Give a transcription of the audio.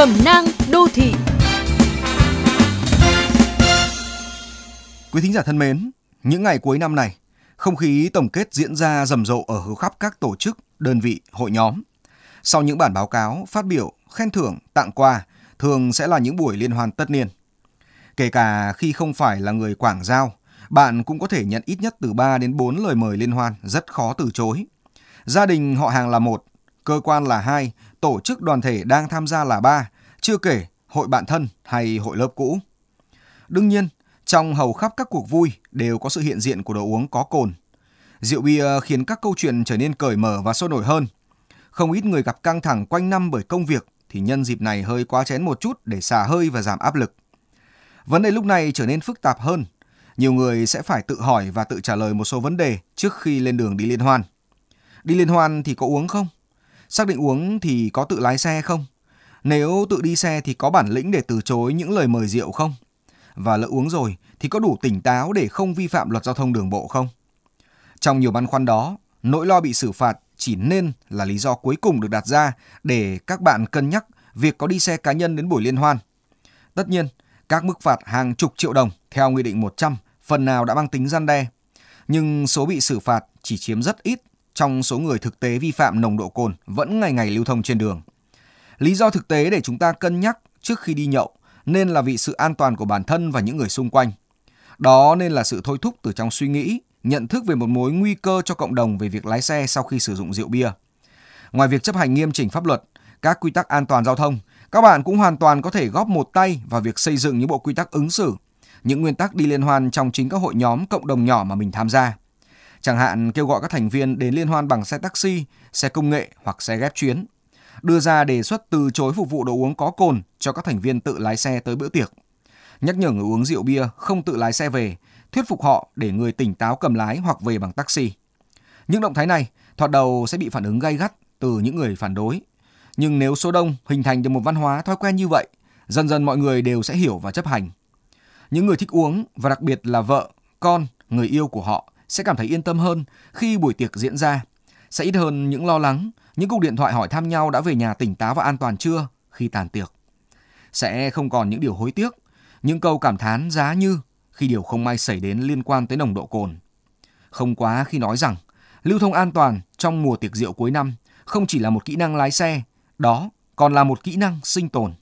Cẩm nang đô thị Quý thính giả thân mến, những ngày cuối năm này, không khí tổng kết diễn ra rầm rộ ở hầu khắp các tổ chức, đơn vị, hội nhóm. Sau những bản báo cáo, phát biểu, khen thưởng, tặng quà, thường sẽ là những buổi liên hoan tất niên. Kể cả khi không phải là người quảng giao, bạn cũng có thể nhận ít nhất từ 3 đến 4 lời mời liên hoan rất khó từ chối. Gia đình họ hàng là một, cơ quan là hai, tổ chức đoàn thể đang tham gia là ba, chưa kể hội bạn thân hay hội lớp cũ. Đương nhiên, trong hầu khắp các cuộc vui đều có sự hiện diện của đồ uống có cồn. Rượu bia khiến các câu chuyện trở nên cởi mở và sôi nổi hơn. Không ít người gặp căng thẳng quanh năm bởi công việc thì nhân dịp này hơi quá chén một chút để xả hơi và giảm áp lực. Vấn đề lúc này trở nên phức tạp hơn. Nhiều người sẽ phải tự hỏi và tự trả lời một số vấn đề trước khi lên đường đi liên hoan. Đi liên hoan thì có uống không? Xác định uống thì có tự lái xe không? Nếu tự đi xe thì có bản lĩnh để từ chối những lời mời rượu không? Và lỡ uống rồi thì có đủ tỉnh táo để không vi phạm luật giao thông đường bộ không? Trong nhiều băn khoăn đó, nỗi lo bị xử phạt chỉ nên là lý do cuối cùng được đặt ra để các bạn cân nhắc việc có đi xe cá nhân đến buổi liên hoan. Tất nhiên, các mức phạt hàng chục triệu đồng theo Nghị định 100 phần nào đã mang tính gian đe. Nhưng số bị xử phạt chỉ chiếm rất ít trong số người thực tế vi phạm nồng độ cồn vẫn ngày ngày lưu thông trên đường. Lý do thực tế để chúng ta cân nhắc trước khi đi nhậu nên là vì sự an toàn của bản thân và những người xung quanh. Đó nên là sự thôi thúc từ trong suy nghĩ, nhận thức về một mối nguy cơ cho cộng đồng về việc lái xe sau khi sử dụng rượu bia. Ngoài việc chấp hành nghiêm chỉnh pháp luật, các quy tắc an toàn giao thông, các bạn cũng hoàn toàn có thể góp một tay vào việc xây dựng những bộ quy tắc ứng xử, những nguyên tắc đi liên hoan trong chính các hội nhóm cộng đồng nhỏ mà mình tham gia. Chẳng hạn kêu gọi các thành viên đến liên hoan bằng xe taxi, xe công nghệ hoặc xe ghép chuyến. Đưa ra đề xuất từ chối phục vụ đồ uống có cồn cho các thành viên tự lái xe tới bữa tiệc. Nhắc nhở người uống rượu bia không tự lái xe về, thuyết phục họ để người tỉnh táo cầm lái hoặc về bằng taxi. Những động thái này thoạt đầu sẽ bị phản ứng gay gắt từ những người phản đối. Nhưng nếu số đông hình thành được một văn hóa thói quen như vậy, dần dần mọi người đều sẽ hiểu và chấp hành. Những người thích uống và đặc biệt là vợ, con, người yêu của họ sẽ cảm thấy yên tâm hơn khi buổi tiệc diễn ra, sẽ ít hơn những lo lắng, những cuộc điện thoại hỏi thăm nhau đã về nhà tỉnh táo và an toàn chưa khi tàn tiệc. Sẽ không còn những điều hối tiếc, những câu cảm thán giá như khi điều không may xảy đến liên quan tới nồng độ cồn. Không quá khi nói rằng lưu thông an toàn trong mùa tiệc rượu cuối năm không chỉ là một kỹ năng lái xe, đó còn là một kỹ năng sinh tồn.